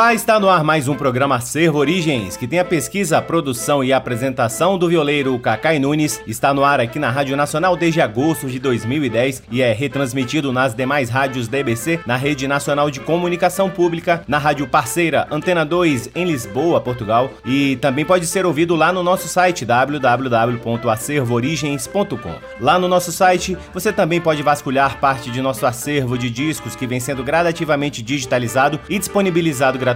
Olá, está no ar mais um programa Acervo Origens, que tem a pesquisa, a produção e a apresentação do violeiro Cacai Nunes. Está no ar aqui na Rádio Nacional desde agosto de 2010 e é retransmitido nas demais rádios da EBC, na Rede Nacional de Comunicação Pública, na rádio parceira Antena 2 em Lisboa, Portugal, e também pode ser ouvido lá no nosso site www.acervoorigens.com. Lá no nosso site você também pode vasculhar parte de nosso acervo de discos que vem sendo gradativamente digitalizado e disponibilizado gratuitamente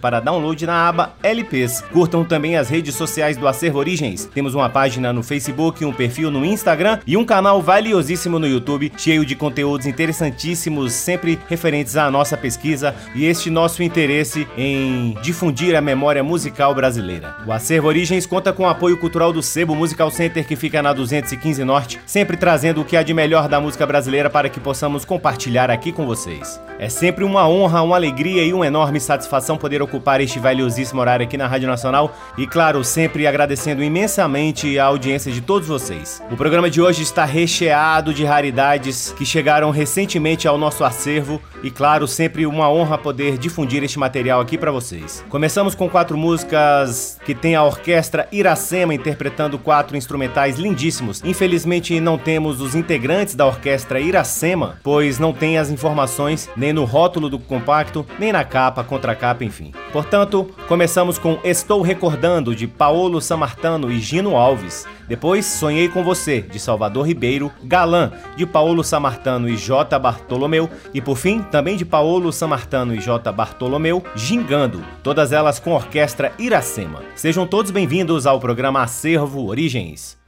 para download na aba LPs. Curtam também as redes sociais do Acervo Origens. Temos uma página no Facebook, um perfil no Instagram e um canal valiosíssimo no YouTube, cheio de conteúdos interessantíssimos, sempre referentes à nossa pesquisa e este nosso interesse em difundir a memória musical brasileira. O Acervo Origens conta com o apoio cultural do Sebo Musical Center, que fica na 215 Norte, sempre trazendo o que há de melhor da música brasileira para que possamos compartilhar aqui com vocês. É sempre uma honra, uma alegria e uma enorme satisfação poder ocupar este valiosíssimo horário aqui na Rádio Nacional e, claro, sempre agradecendo imensamente a audiência de todos vocês. O programa de hoje está recheado de raridades que chegaram recentemente ao nosso acervo e, claro, sempre uma honra poder difundir este material aqui para vocês. Começamos com quatro músicas que tem a orquestra Iracema interpretando quatro instrumentais lindíssimos. Infelizmente, não temos os integrantes da orquestra Iracema, pois não tem as informações nem no rótulo do compacto, nem na capa contra capa, enfim. Portanto, começamos com Estou Recordando, de Paolo Samartano e Gino Alves. Depois, Sonhei com Você, de Salvador Ribeiro, Galã, de Paolo Samartano e J. Bartolomeu. E por fim, também de Paolo Samartano e J. Bartolomeu, Gingando, todas elas com orquestra Iracema. Sejam todos bem-vindos ao programa Acervo Origens.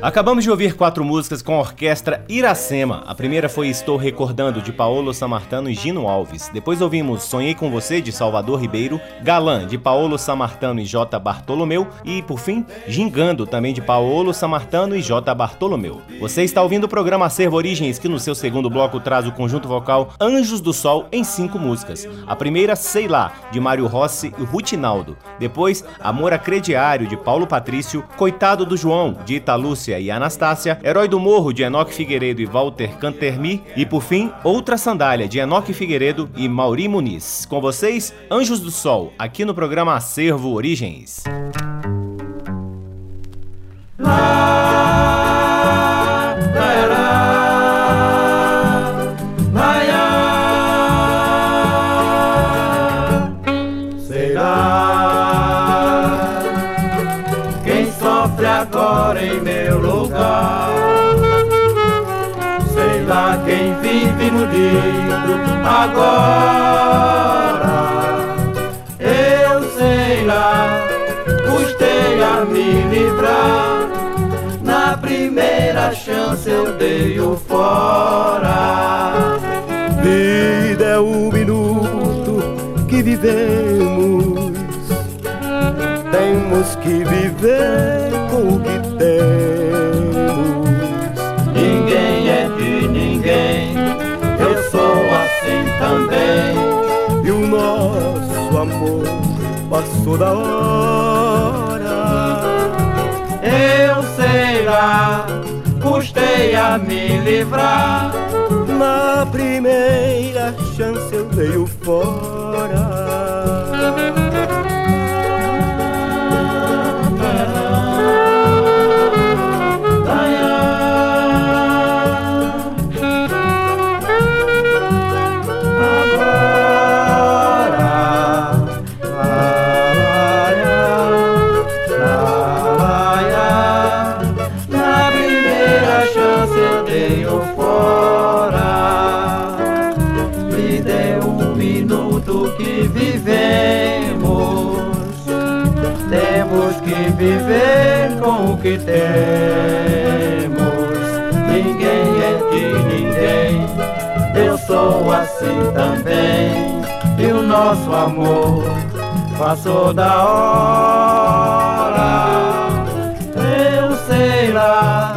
Acabamos de ouvir quatro músicas com a orquestra Iracema. A primeira foi Estou Recordando, de Paolo Samartano e Gino Alves. Depois ouvimos Sonhei com Você, de Salvador Ribeiro, Galã, de Paolo Samartano e J. Bartolomeu. E, por fim, Gingando, também de Paolo Samartano e J. Bartolomeu. Você está ouvindo o programa Acervo Origens, que no seu segundo bloco traz o conjunto vocal Anjos do Sol em cinco músicas. A primeira, Sei Lá, de Mário Rossi e Rutinaldo. Depois, Amor Acrediário, de Paulo Patrício, Coitado do João, de Italúcia e Anastácia, Herói do Morro de Enoque Figueiredo e Walter Cantermi e por fim Outra Sandália de Enoque Figueiredo e Mauri Muniz. Com vocês, Anjos do Sol, aqui no programa Acervo Origens. Agora. Eu sei lá, custei a me livrar. Na primeira chance eu dei o fora. Vida é o minuto que vivemos. Temos que viver com o que temos. Ninguém também. E o nosso amor passou da hora. Eu sei lá, custei a me livrar. Na primeira chance eu dei o fora. Temos. Ninguém é de ninguém, eu sou assim também. E o nosso amor passou da hora. Eu sei lá,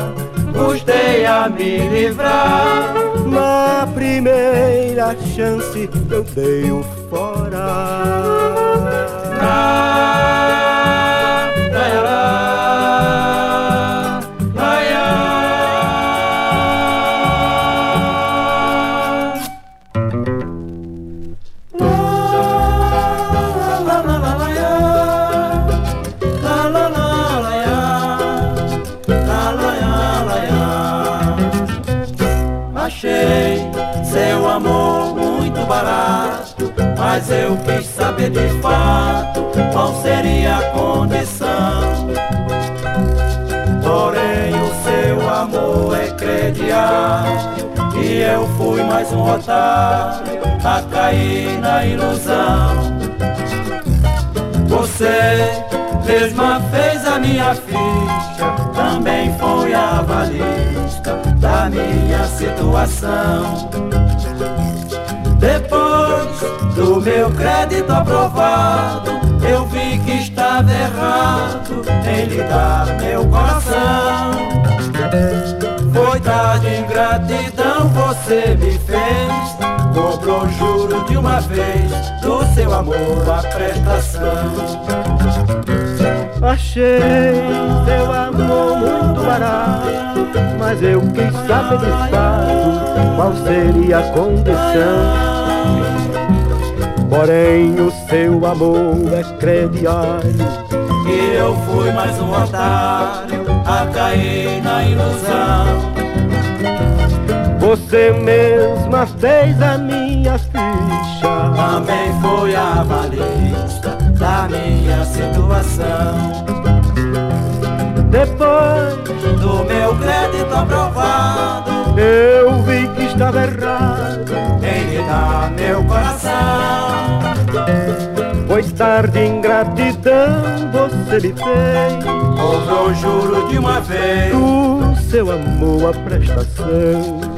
custei a me livrar. Na primeira chance eu dei o fora. Mas eu quis saber de fato qual seria a condição. E eu fui mais um otário a cair na ilusão. Você mesma fez a minha ficha, também foi a avalista da minha situação. Depois do meu crédito aprovado, eu vi que estava errado em lhe dar meu coração. Tarde ingratidão você me fez, cobrou juro de uma vez do seu amor a prestação. Achei seu amor muito barato, mas eu quis saber de fato qual seria a condição. Porém o seu amor é crediário E eu fui mais um otário a cair na ilusão Você mesma fez a minha ficha Também foi a avalista da minha situação Depois do meu crédito aprovado Eu vi que estava errado Em lhe dar meu coração dar de ingratidão você me fez. Cobrou juro de uma vez. Do seu amor a prestação.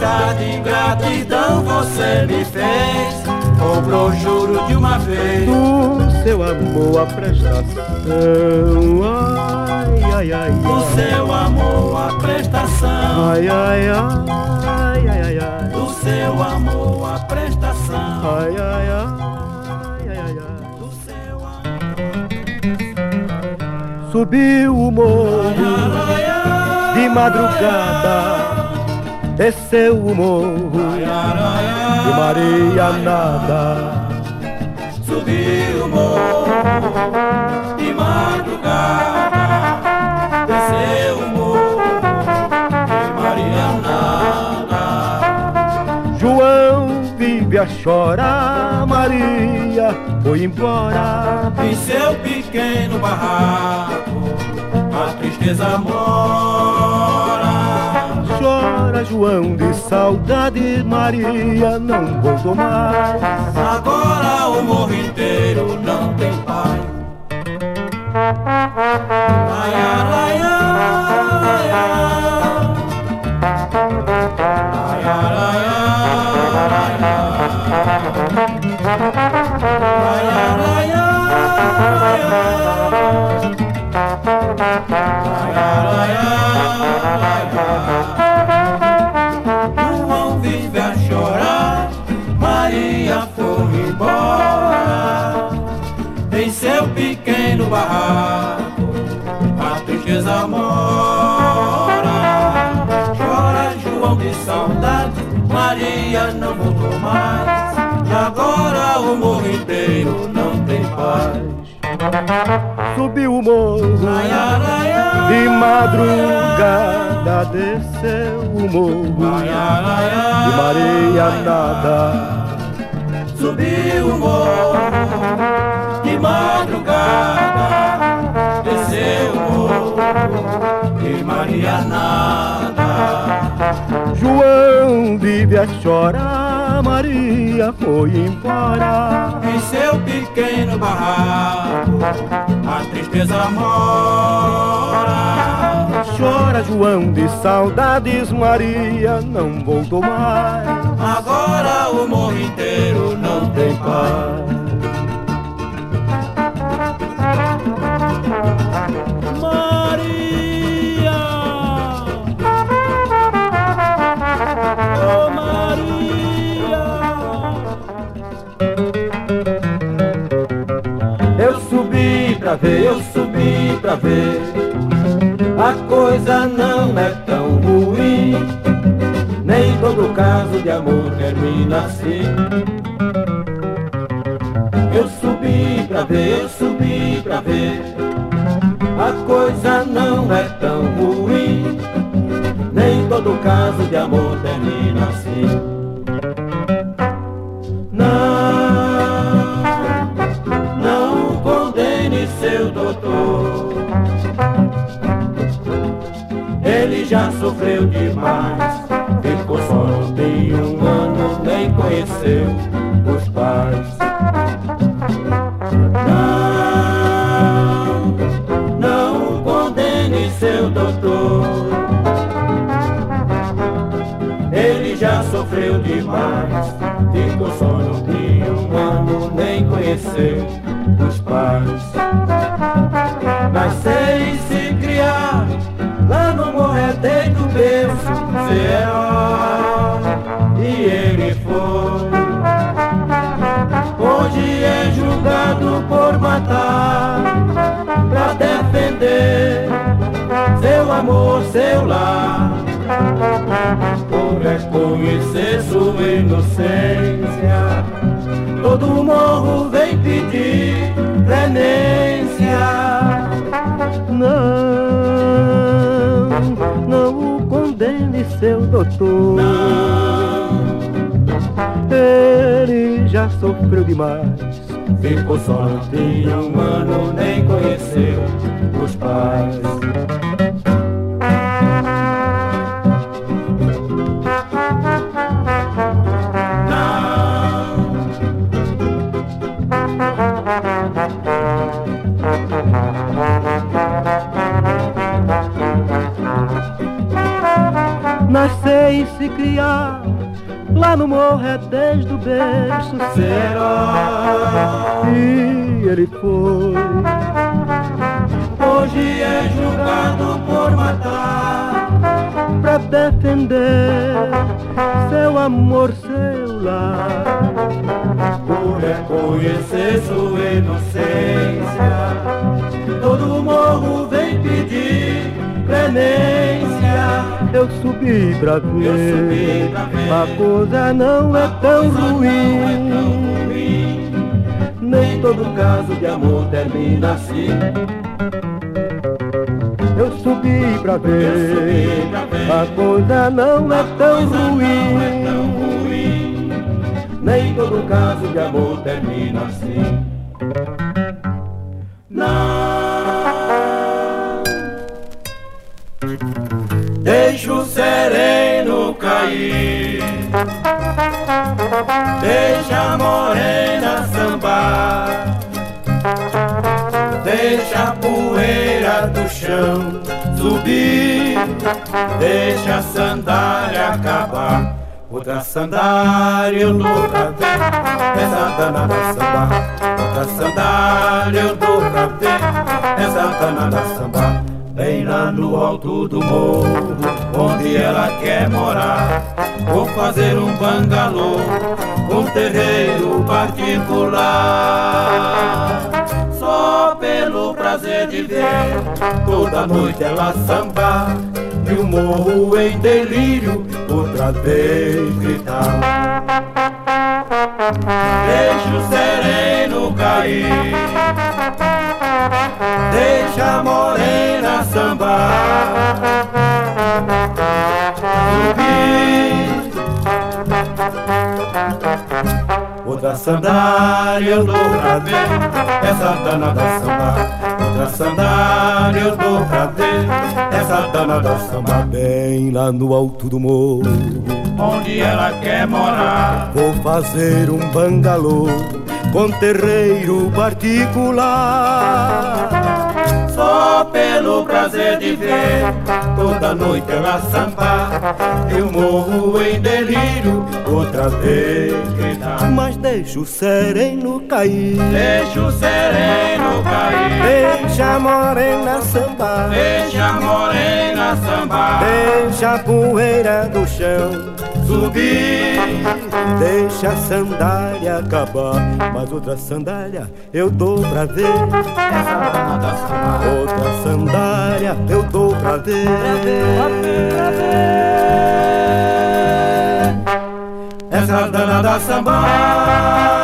Dar de ingratidão você me fez. Cobrou juro de uma vez. Do seu amor a prestação. Ai, ai, ai. Do seu amor a prestação. Ai, ai, ai, ai, ai, ai. Do seu amor a prestação. Ai, ai, ai, ai, ai, ai. Do seu amor. Subiu o morro de madrugada. Desceu o morro de Maria Nada. Subiu o morro de madrugada. Desceu o morro de Marianada. João vive a chorar, Maria foi embora. Em seu pequeno barraco, a tristeza mora. Chora João de saudade, Maria não voltou mais. Agora o morro inteiro não tem pai. Ai, ai, ai, pequeno barraco, a tristeza mora. Chora João de saudade, Maria não voltou mais. E agora o morro inteiro não tem paz. Subiu o morro de madrugada, desceu o morro de Maria Nada. Subiu o morro vive a chorar, Maria foi embora. Em seu pequeno barraco, a tristeza mora. Chora João de saudades, Maria não voltou mais. Agora o morro inteiro não tem paz. Pra ver, eu subi pra ver. A coisa não é tão ruim. Nem todo caso de amor termina assim. Eu subi pra ver, eu subi pra ver. A coisa não é tão ruim. Nem todo caso de amor termina assim. Já sofreu demais. Ficou só tem um ano, nem conheceu os pais. Não, não condene seu doutor. Ele já sofreu demais. Ficou só tinha um ano, nem conheceu os pais. Nascer E ele foi. Hoje é julgado por matar, pra defender seu amor, seu lar. Por reconhecer sua inocência, todo morro vem pedir clemência. Não, condene, seu doutor. Ele já sofreu demais. Ficou só, não um ano, nem conheceu os pais. No morro é desde o berço será E ele foi. Hoje é julgado por matar. Pra defender seu amor, seu lar. Por reconhecer sua inocência. Todo morro vem pedir clemência eu subi pra ver, subi pra ver. a coisa não é tão ruim. Nem todo caso de amor termina assim. Eu subi pra ver, subi pra ver. a coisa não é tão ruim. Não é tão ruim. Nem todo caso de amor termina assim. Deixa o sereno cair. Deixa a morena sambar. Deixa a poeira do chão subir. Deixa a sandália acabar. Outra sandália eu dou pra ver. Essa danada sambar. Outra sandália eu dou pra ver. Essa danada sambar Bem lá no alto do morro, onde ela quer morar. Vou fazer um bangalô com terreiro particular. Só pelo prazer de ver toda noite ela sambar. E o morro em delírio outra vez gritar. Deixa o sereno cair Deixa a morena sambar. Subir Outra sandália eu dou pra ver. Essa danada sambar Outra sandália eu dou pra ver. Essa danada sambar Bem lá no alto do morro. Onde ela quer morar? Vou fazer um bangalô com terreiro particular. Só pelo prazer de ver toda noite ela sambar, eu morro em delírio outra vez gritar. Mas deixa o sereno cair, deixa o sereno cair, deixa a morena sambar, deixa a morena sambar, deixa a poeira do chão subir. Deixa a sandália acabar, mas outra sandália eu dou pra ver. Outra sandália eu dou pra ver. Essa danada samba.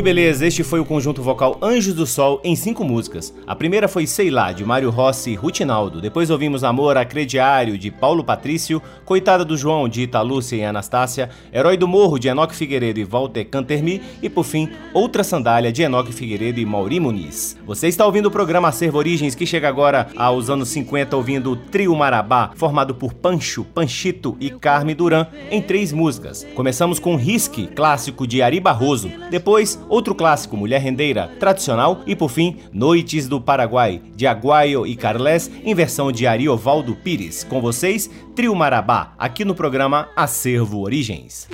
Que beleza, este foi o conjunto vocal Anjos do Sol em cinco músicas. A primeira foi Sei Lá, de Mário Rossi e Rutinaldo. Depois ouvimos Amor Acrediário, de Paulo Patrício, Coitada do João, de Italúcia e Anastácia, Herói do Morro, de Enoque Figueiredo e Walter Cantermi, e por fim, Outra Sandália, de Enoque Figueiredo e Mauri Muniz. Você está ouvindo o programa Acervo Origens, que chega agora aos anos 50 ouvindo o Trio Marabá, formado por Pancho, Panchito e Carme Duran, em três músicas. Começamos com Risque, clássico de Ari Barroso. Depois, outro clássico, Mulher Rendeira, tradicional, e por fim, Noites do Paraguai, de Aguayo e Carles, em versão de Ariovaldo Pires. Com vocês, Trio Marabá, aqui no programa Acervo Origens.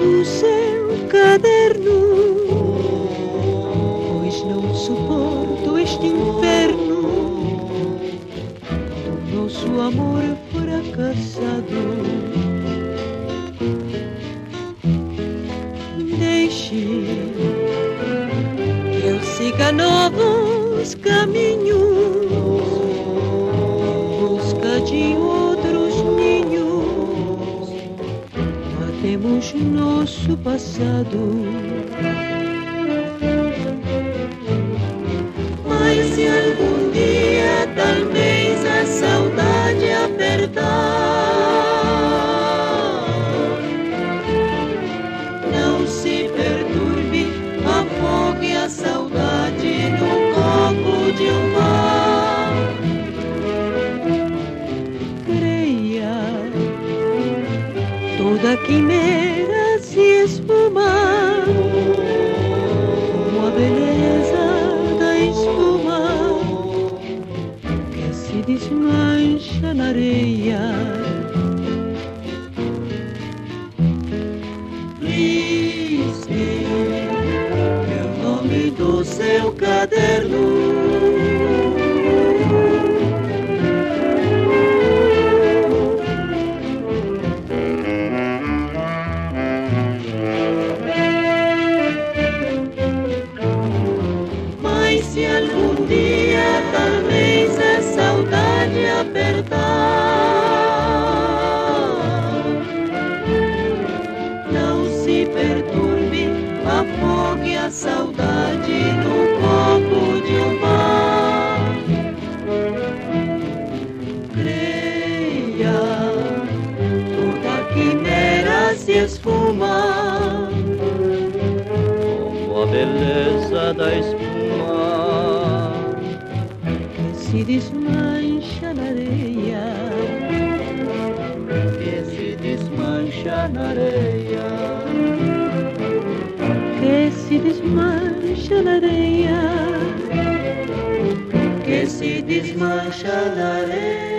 Do seu caderno, pois não suporto este inferno. Do nosso amor fracassado. Deixe que eu siga novos caminhos, temos nosso passado. Mas se algum toda quimera se esfumar, como a beleza da espuma que se desmancha na areia. Se desmancha na areia. que se desmancha na areia. que se desmancha na areia, que se desmancha na areia.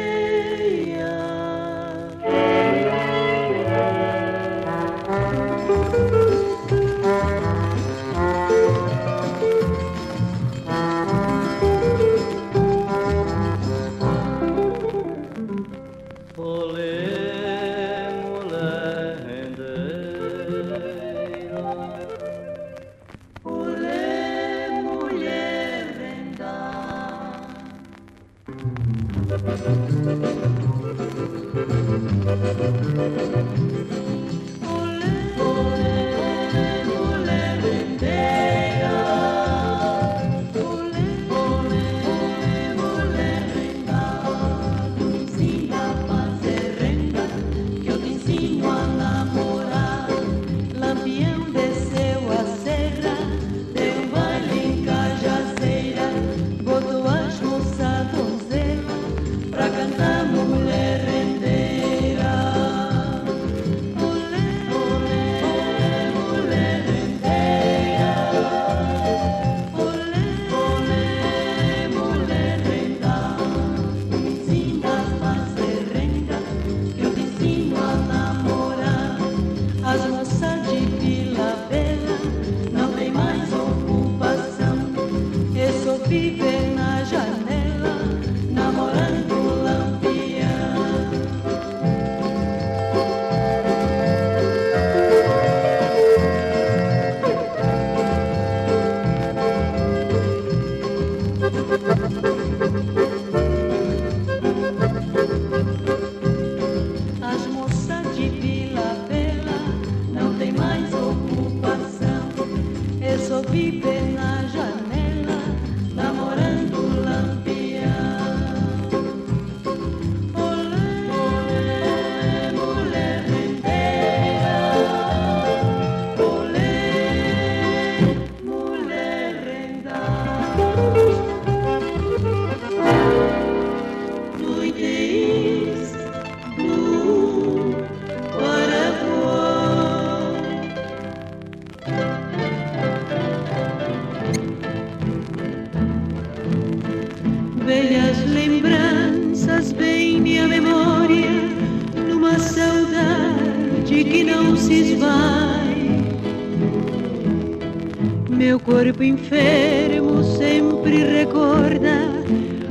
Corpo enfermo sempre recorda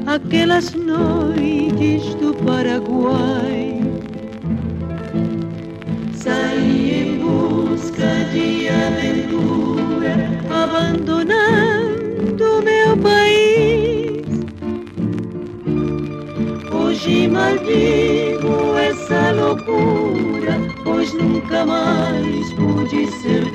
aquelas noites do Paraguai. Saí em busca de aventura, abandonando meu país. Hoje maldigo essa loucura, pois nunca mais pude ser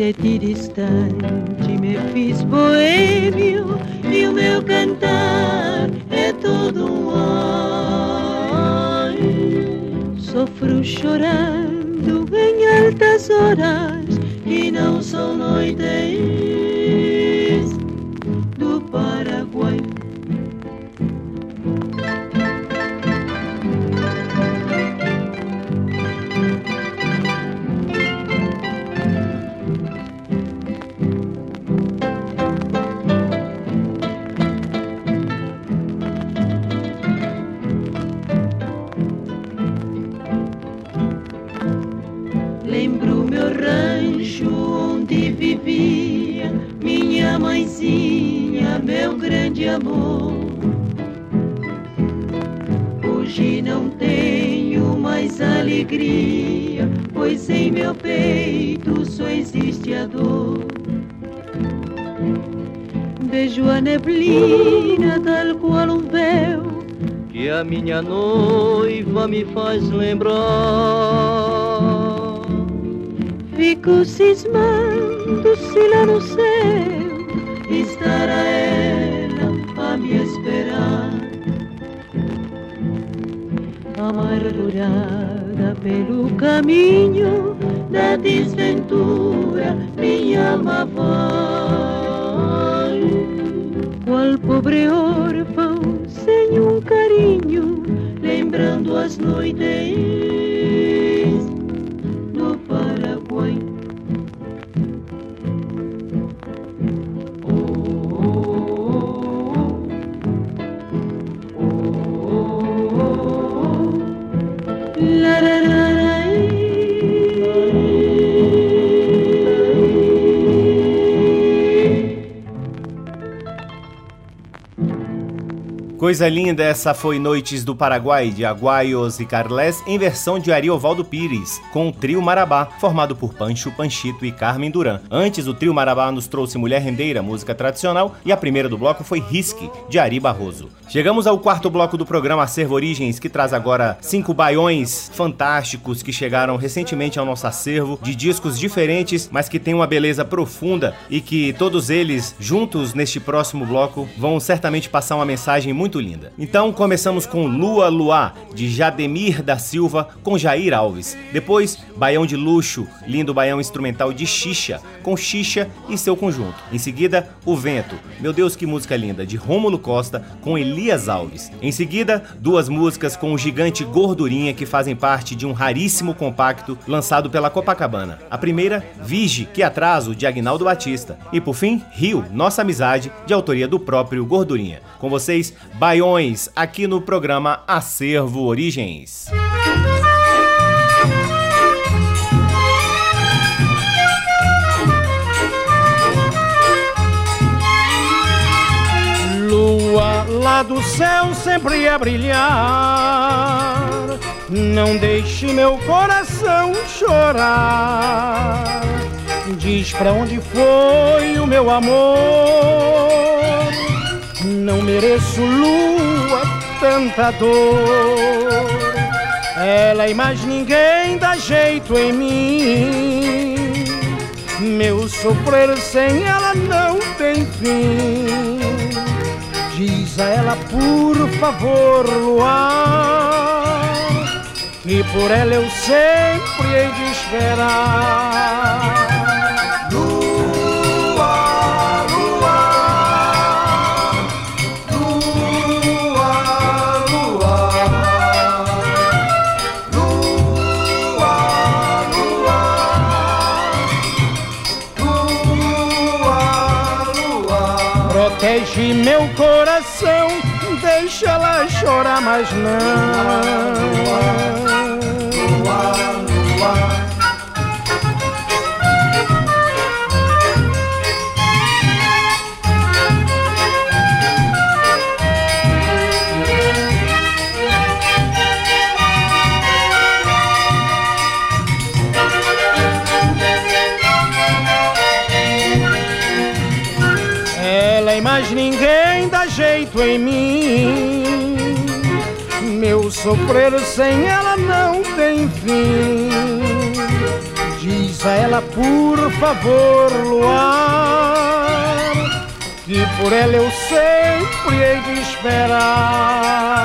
De ti distante me fiz boêmio e o meu cantar é todo um ai. Sofro chorando em altas horas que não são noites faz lembrar. Fico cismando se lá no céu estará ela a me esperar. Amargurada pelo caminho da desventura, minha alma vai. Lembrando as noites Coisa linda, essa foi Noites do Paraguai, de Aguaios e Carles, em versão de Ariovaldo Pires, com o trio Marabá, formado por Pancho, Panchito e Carmen Duran. Antes, o trio Marabá nos trouxe Mulher Rendeira, música tradicional, e a primeira do bloco foi Risque, de Ari Barroso. Chegamos ao quarto bloco do programa Acervo Origens, que traz agora cinco baiões fantásticos que chegaram recentemente ao nosso acervo, de discos diferentes, mas que têm uma beleza profunda e que todos eles, juntos neste próximo bloco, vão certamente passar uma mensagem muito linda. Então começamos com Lua Luá, de Jademir da Silva, com Jair Alves. Depois, Baião de Luxo, lindo baião instrumental de Xixa, com Xixa e seu conjunto. Em seguida, O Vento, meu Deus que música linda, de Rômulo Costa, com Elias Alves. Em seguida, duas músicas com o gigante Gordurinha, que fazem parte de um raríssimo compacto lançado pela Copacabana. A primeira, Vige, que atraso, de Agnaldo Batista. E por fim, Rio, Nossa Amizade, de autoria do próprio Gordurinha. Com vocês, Baiões, aqui no programa Acervo Origens. Lua lá do céu sempre a brilhar. Não deixe meu coração chorar. Diz pra onde foi o meu amor. Não mereço lua tanta dor. Ela e mais ninguém dá jeito em mim. Meu sofrer sem ela não tem fim. Diz a ela, por favor, luar, que por ela eu sempre hei de esperar. Meu coração, deixa ela chorar, mas não. Em mim. Meu sofrer sem ela não tem fim. Diz a ela, por favor, luar, que por ela eu sempre hei de esperar.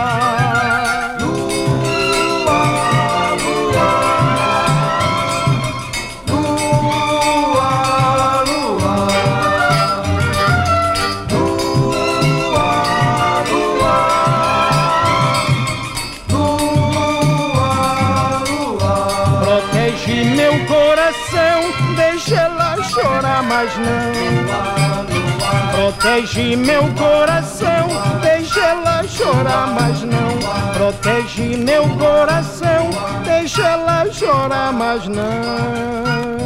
Protege meu coração, deixa ela chorar, mas não. Protege meu coração, deixa ela chorar, mas não.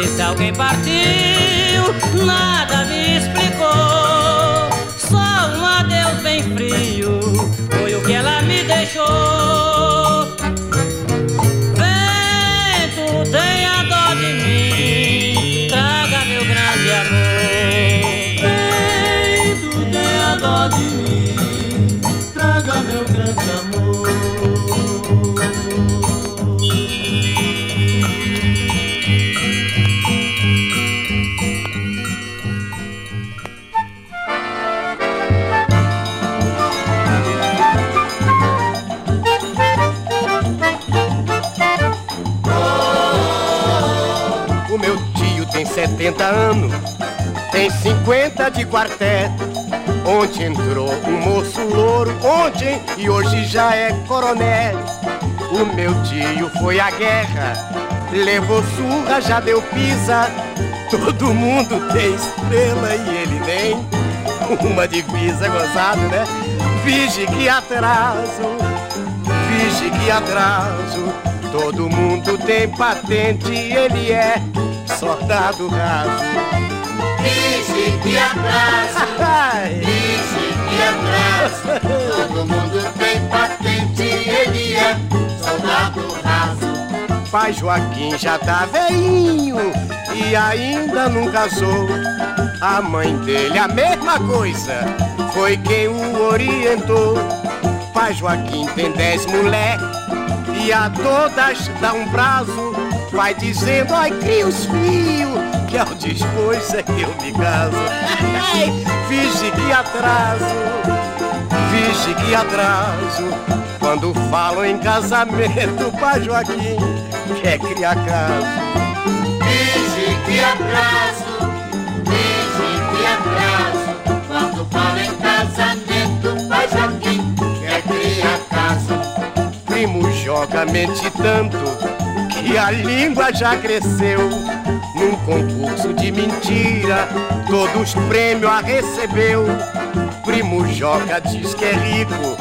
Esse alguém partiu, nada me explicou. Só um adeus bem frio foi o que ela me deixou. 40 anos, tem 50 de quarteto. Ontem entrou um moço louro, ontem e hoje já é coronel. O meu tio foi à guerra, levou surra, já deu pisa. Todo mundo tem estrela e ele nem. Uma divisa é gozado, né? Finge que atraso, finge que atraso. Todo mundo tem patente, e ele é soldado raso. Diz que atraso, Ai, diz que atraso. Todo mundo tem patente, ele é soldado raso. Pai Joaquim já tá velhinho e ainda não casou. A mãe dele a mesma coisa, foi quem o orientou. Pai Joaquim tem dez mulher e a todas dá um prazo. Vai dizendo, ai, cria os fios, que ao depois é que eu me caso. Ai, Finge que atraso, finge que atraso. Quando falam em casamento, pai Joaquim quer criar caso. Diz que atraso, diz que atraso. Quando fala em casamento, pai Joaquim quer criar caso. Primo joga mente tanto que a língua já cresceu. Num concurso de mentira, todos prêmio a recebeu. Primo joga, diz que é rico.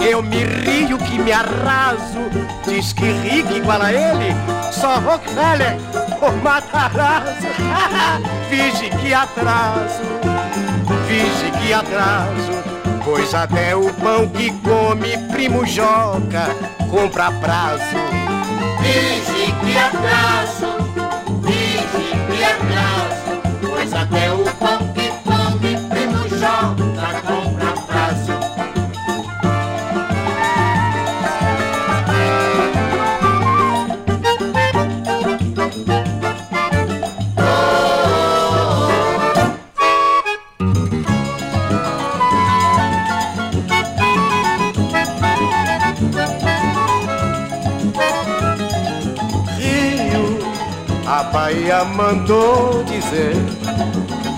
Eu me rio que me arraso. Diz que rico igual a ele, só Rockefeller ou Matarazzo. Finge que atraso, finge que atraso. Pois até o pão que come, primo joga, compra prazo. Que atraso, diz que atraso. Pois até o Mandou dizer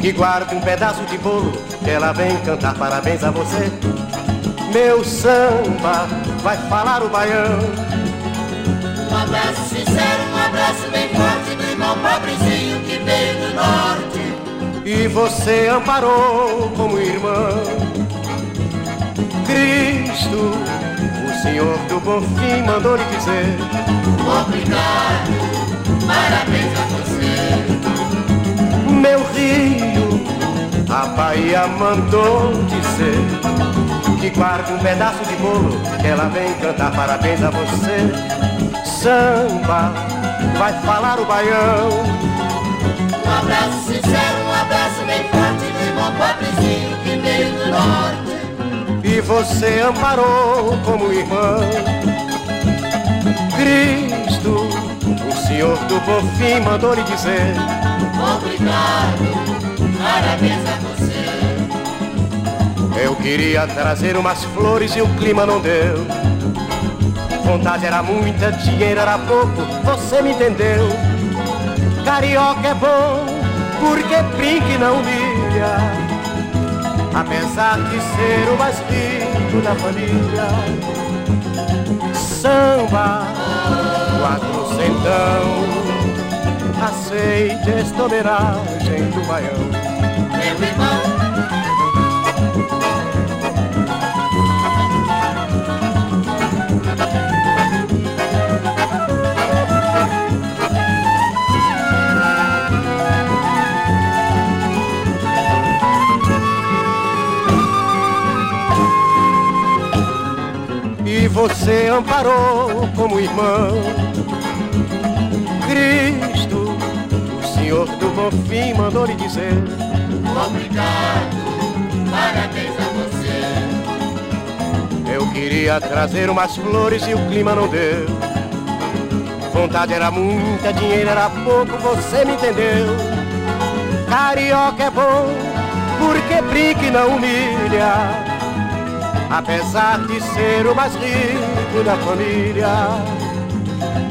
que guarde um pedaço de bolo, que ela vem cantar parabéns a você. Meu samba vai falar o baião. Um abraço sincero, um abraço bem forte do irmão pobrezinho que veio do norte. E você amparou como irmão. Cristo, o Senhor do Bom Fim mandou lhe dizer: Obrigado, parabéns a você. Meu rio, a Bahia mandou dizer que guarde um pedaço de bolo, que ela vem cantar parabéns a você. Samba, vai falar o baião. Um abraço sincero, um abraço bem forte do irmão pobrezinho que veio do norte. E você amparou como irmão. Cristo, o Senhor do Bom Fim mandou lhe dizer: Obrigado, parabéns a você. Eu queria trazer umas flores e o clima não deu. Vontade era muita, dinheiro era pouco, você me entendeu. Carioca é bom, porque brinque não humilha. Apesar de ser o mais rico da família. Samba, quatrocentão. Aceite esta homenagem do baião. Meu irmão, e você amparou como irmão. Senhor do Bom Fim mandou lhe dizer: obrigado, parabéns a você. Eu queria trazer umas flores e o clima não deu. Vontade era muita, dinheiro era pouco, você me entendeu. Carioca é bom, porque brinca e não humilha. Apesar de ser o mais rico da família,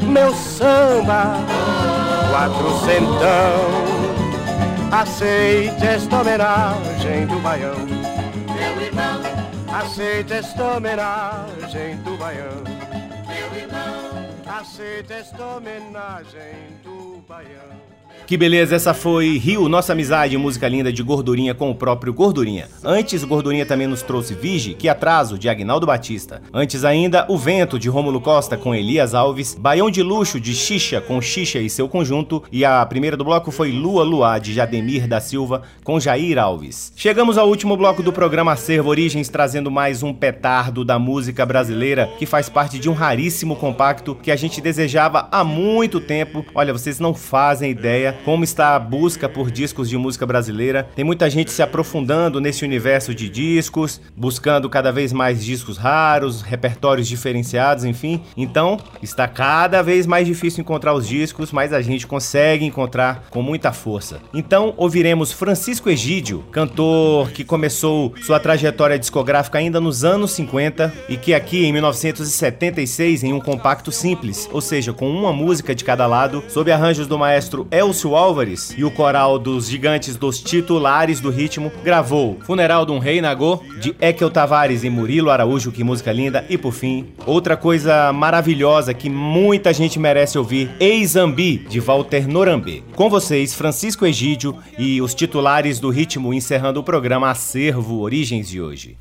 meu samba, quatrocentão. Aceite esta homenagem do baião. Meu irmão, Aceite esta homenagem do baião. meu irmão. Aceite esta homenagem do baião. Que beleza, essa foi Rio, Nossa Amizade, música linda de Gordurinha com o próprio Gordurinha. Antes, Gordurinha também nos trouxe Vige, Que Atraso, de Agnaldo Batista. Antes ainda, O Vento, de Rômulo Costa com Elias Alves. Baião de Luxo, de Xixa, com Xixa e seu conjunto. E a primeira do bloco foi Lua Luá, de Jademir da Silva, com Jair Alves. Chegamos ao último bloco do programa Acervo Origens, trazendo mais um petardo da música brasileira, que faz parte de um raríssimo compacto que a gente desejava há muito tempo. Olha, vocês não fazem ideia como está a busca por discos de música brasileira. Tem muita gente se aprofundando nesse universo de discos, buscando cada vez mais discos raros, repertórios diferenciados, enfim. Então, está cada vez mais difícil encontrar os discos, mas a gente consegue encontrar com muita força. Então, ouviremos Francisco Egídio, cantor que começou sua trajetória discográfica ainda nos anos 50 e que aqui em 1976 em um compacto simples, ou seja, com uma música de cada lado, sob arranjos do maestro Elcio Álvares e o coral dos gigantes dos titulares do ritmo, gravou Funeral de um Rei Nagô, de Ekel Tavares e Murilo Araújo, que música linda, e por fim, outra coisa maravilhosa que muita gente merece ouvir, Ex-Zambi, de Walter Norambê. Com vocês, Francisco Egídio e os titulares do ritmo encerrando o programa Acervo Origens de hoje.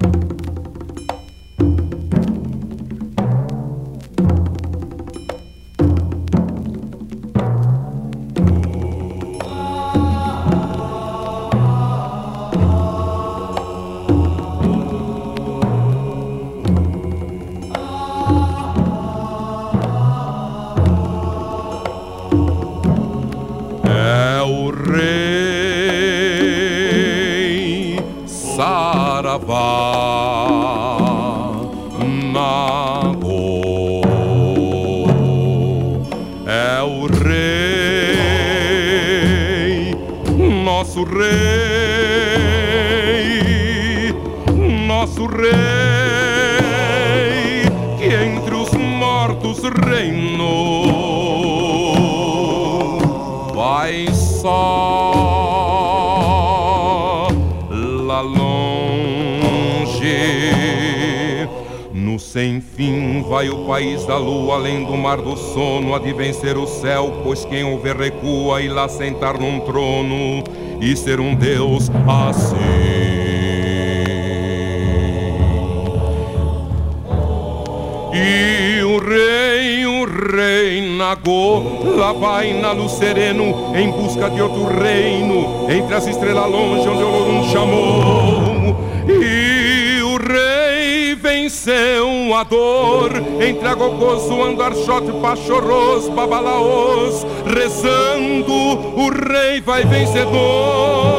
nosso rei, nosso rei, que entre os mortos reinou. Vai só lá longe, no sem fim vai o país da lua, além do mar do sono, há de vencer o céu, pois quem o recua e lá sentar num trono e ser um deus assim. E o rei, o rei Nagô, lá vai na luz sereno, em busca de outro reino, entre as estrelas longe onde o Lorum chamou. E o rei venceu a dor, entre a Gogoso, Andarchote, Pachorros, Babalaos, rezando, o rei vai vencedor.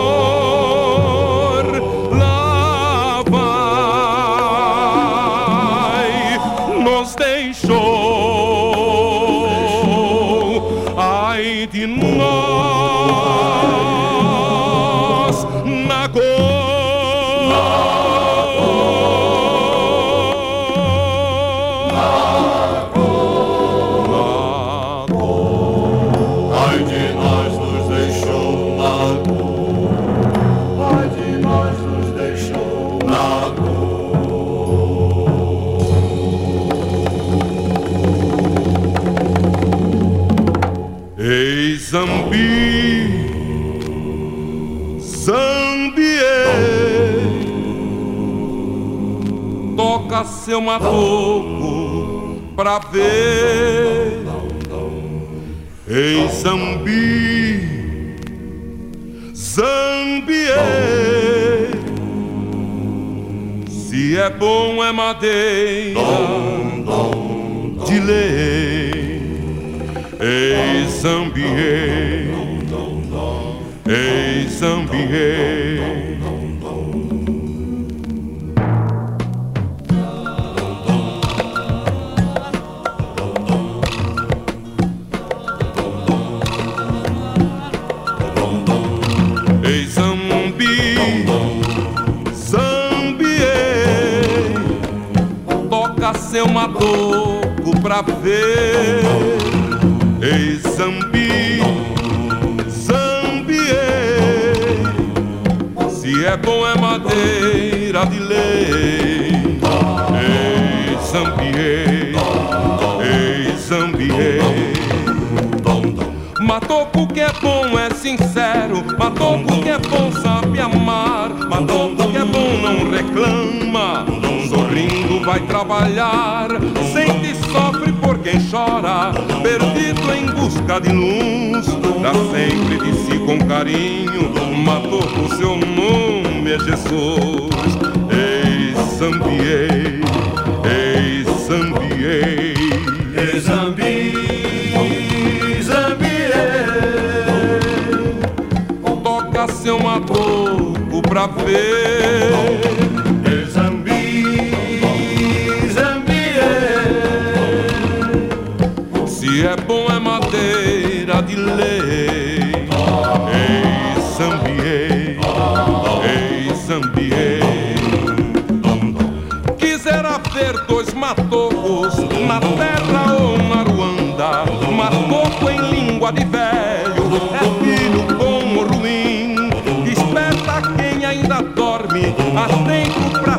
Ei, Zambi, Zambie, toca seu matoco pra ver. Ei, Zambi, Zambie, se é bom é madeira de lei. Ei, Zambiê, ei, Zambiê. Ei, Zambi, Zambiê, toca seu matoco pra ver. Ei, Zambi, Zambiê, se é bom é madeira de lei. Ei, Zambiê, ei, Zambiê. Matoco que é bom é sincero, Matoco que é bom sabe amar, Matoco que é bom não reclama, sorrindo vai trabalhar, por quem chora, perdido em busca de luz, dá sempre de si com carinho, Matoco seu nome é Jesus. Ei, Zambiei, ei, Zambiei, Ei, Zambi, Zambiê. toca seu matoco pra ver. Se é bom é madeira de lei. Ei, Zambiei, ei, Zambiei. Quisera ver dois matocos na terra ou na Ruanda. Matoco em língua de velho, é filho bom ou ruim. Desperta quem ainda dorme, há tempo pra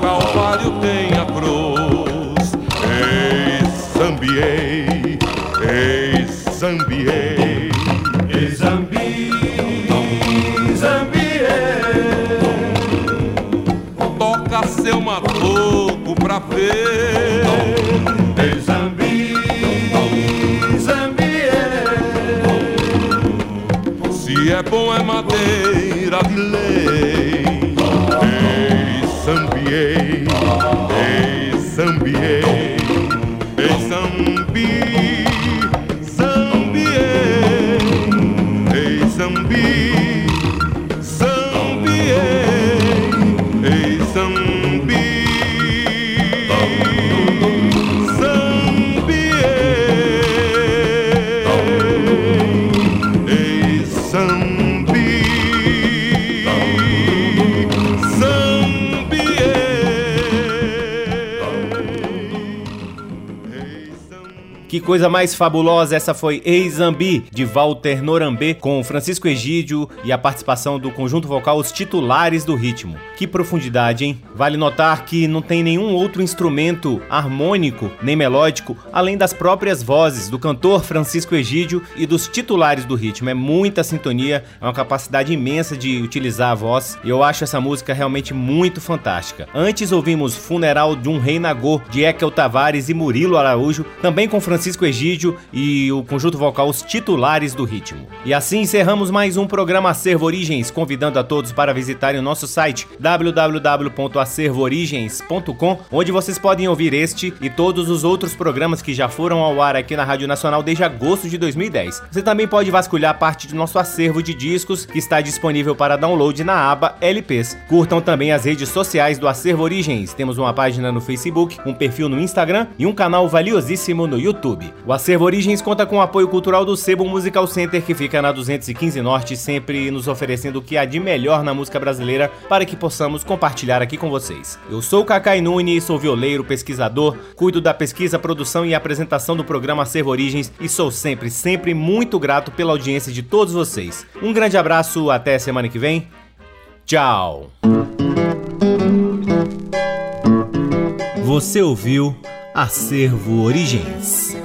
calvário tem a cruz. Ei, Zambiei, ei, Zambiei. Ei, Zambi. Toca seu matoco pra ver. Ei, Zambi, Zambiê. Se é bom é madeira de lei. Que coisa mais fabulosa, essa foi Eizambi, de Walter Norambê, com Francisco Egídio e a participação do conjunto vocal Os Titulares do Ritmo. Que profundidade, hein? Vale notar que não tem nenhum outro instrumento harmônico nem melódico além das próprias vozes do cantor Francisco Egídio e dos titulares do ritmo. É muita sintonia, é uma capacidade imensa de utilizar a voz e eu acho essa música realmente muito fantástica. Antes ouvimos Funeral de um Rei Nagô, de Ekel Tavares e Murilo Araújo, também com Francisco Egídio e o conjunto vocal Os Titulares do Ritmo. E assim encerramos mais um programa Acervo Origens, convidando a todos para visitarem o nosso site www.acervoorigens.com, onde vocês podem ouvir este e todos os outros programas que já foram ao ar aqui na Rádio Nacional desde agosto de 2010. Você também pode vasculhar parte do nosso acervo de discos que está disponível para download na aba LPs. Curtam também as redes sociais do Acervo Origens. Temos uma página no Facebook, um perfil no Instagram e um canal valiosíssimo no YouTube. O Acervo Origens conta com o apoio cultural do Sebo Musical Center, que fica na 215 Norte, sempre nos oferecendo o que há de melhor na música brasileira para que possamos compartilhar aqui com vocês. Eu sou Cacai Nunes, sou violeiro, pesquisador, cuido da pesquisa, produção e apresentação do programa Acervo Origens e sou sempre, sempre muito grato pela audiência de todos vocês. Um grande abraço, até semana que vem. Tchau! Você ouviu Acervo Origens.